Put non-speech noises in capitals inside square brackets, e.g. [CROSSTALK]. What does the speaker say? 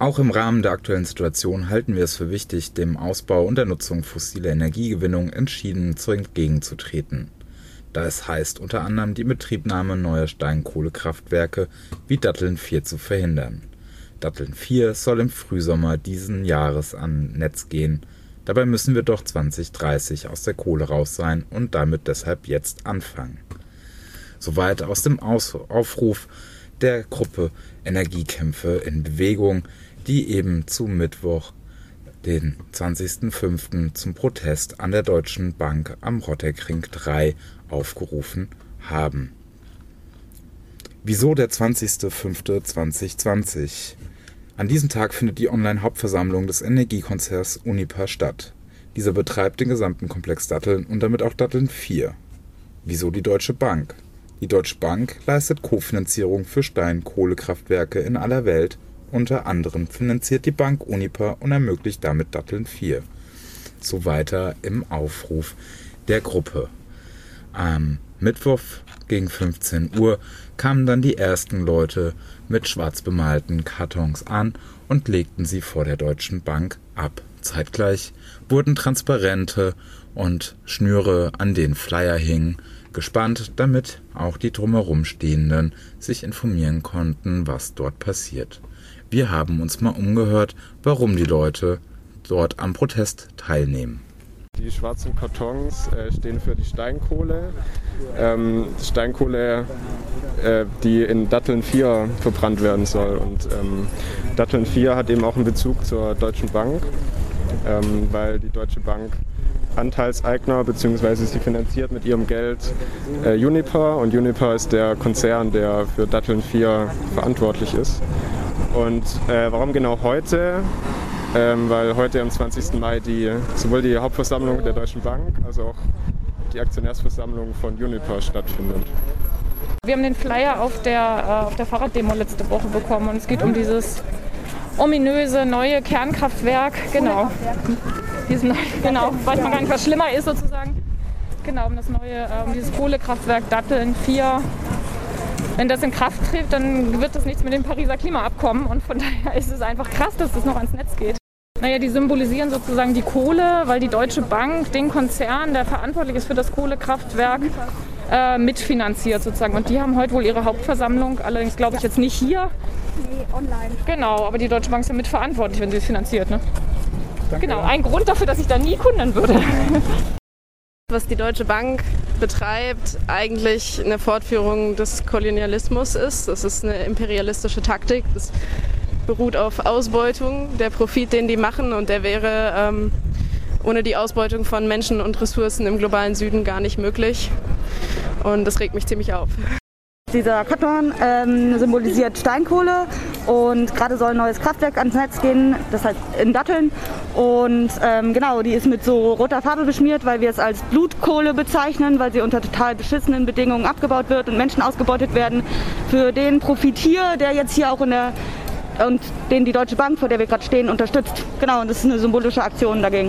Auch im Rahmen der aktuellen Situation halten wir es für wichtig, dem Ausbau und der Nutzung fossiler Energiegewinnung entschieden zu entgegenzutreten. Das heißt unter anderem die Betriebnahme neuer Steinkohlekraftwerke wie Datteln 4 zu verhindern. Datteln 4 soll im Frühsommer diesen Jahres an Netz gehen. Dabei müssen wir doch 2030 aus der Kohle raus sein und damit deshalb jetzt anfangen. Soweit aus dem Aufruf der Gruppe Energiekämpfe in Bewegung, die eben zu Mittwoch, den 20.05. zum Protest an der Deutschen Bank am Rotterkring 3 aufgerufen haben. Wieso der 20.05.2020? An diesem Tag findet die Online-Hauptversammlung des Energiekonzerns Unipa statt. Dieser betreibt den gesamten Komplex Datteln und damit auch Datteln 4. Wieso die Deutsche Bank? Die Deutsche Bank leistet Kofinanzierung für Steinkohlekraftwerke in aller Welt unter anderem finanziert die Bank Unipa und ermöglicht damit Datteln 4. So weiter im Aufruf der Gruppe. Am Mittwoch gegen 15 Uhr kamen dann die ersten Leute mit schwarz bemalten Kartons an und legten sie vor der Deutschen Bank ab. Zeitgleich wurden Transparente und Schnüre, an denen Flyer hingen, gespannt, damit auch die drumherum Stehenden sich informieren konnten, was dort passiert. Wir haben uns mal umgehört, warum die Leute dort am Protest teilnehmen. Die schwarzen Kartons äh, stehen für die Steinkohle. Ähm, Steinkohle, äh, die in Datteln 4 verbrannt werden soll. Und ähm, Datteln 4 hat eben auch einen Bezug zur Deutschen Bank, ähm, weil die Deutsche Bank Anteilseigner bzw. sie finanziert mit ihrem Geld äh, Uniper und Uniper ist der Konzern, der für Datteln 4 verantwortlich ist. Und äh, warum genau heute? Ähm, weil heute am 20. Mai die, sowohl die Hauptversammlung der Deutschen Bank als auch die Aktionärsversammlung von Uniper stattfindet. Wir haben den Flyer auf der, äh, der Fahrraddemo letzte Woche bekommen und es geht um dieses ominöse neue Kernkraftwerk. Genau. Diesen, genau, weiß man gar nicht, was schlimmer ist sozusagen. Genau, um das neue, äh, um dieses Kohlekraftwerk Datteln 4 wenn das in Kraft tritt, dann wird das nichts mit dem Pariser Klimaabkommen. Und von daher ist es einfach krass, dass das noch ans Netz geht. Naja, die symbolisieren sozusagen die Kohle, weil die Deutsche Bank den Konzern, der verantwortlich ist für das Kohlekraftwerk, äh, mitfinanziert sozusagen. Und die haben heute wohl ihre Hauptversammlung, allerdings glaube ich jetzt nicht hier. Nee, online. Genau, aber die Deutsche Bank ist ja mitverantwortlich, wenn sie es finanziert. Ne? Genau, ein Grund dafür, dass ich da nie Kunden würde. [LAUGHS] Was die Deutsche Bank betreibt, eigentlich eine Fortführung des Kolonialismus ist. Das ist eine imperialistische Taktik. Das beruht auf Ausbeutung. Der Profit, den die machen, und der wäre ähm, ohne die Ausbeutung von Menschen und Ressourcen im globalen Süden gar nicht möglich. Und das regt mich ziemlich auf. Dieser Karton ähm, symbolisiert Steinkohle und gerade soll ein neues Kraftwerk ans Netz gehen, das heißt in Datteln. Und ähm, genau, die ist mit so roter Farbe beschmiert, weil wir es als Blutkohle bezeichnen, weil sie unter total beschissenen Bedingungen abgebaut wird und Menschen ausgebeutet werden. Für den Profit hier, der jetzt hier auch in der und den die Deutsche Bank, vor der wir gerade stehen, unterstützt. Genau, und das ist eine symbolische Aktion dagegen.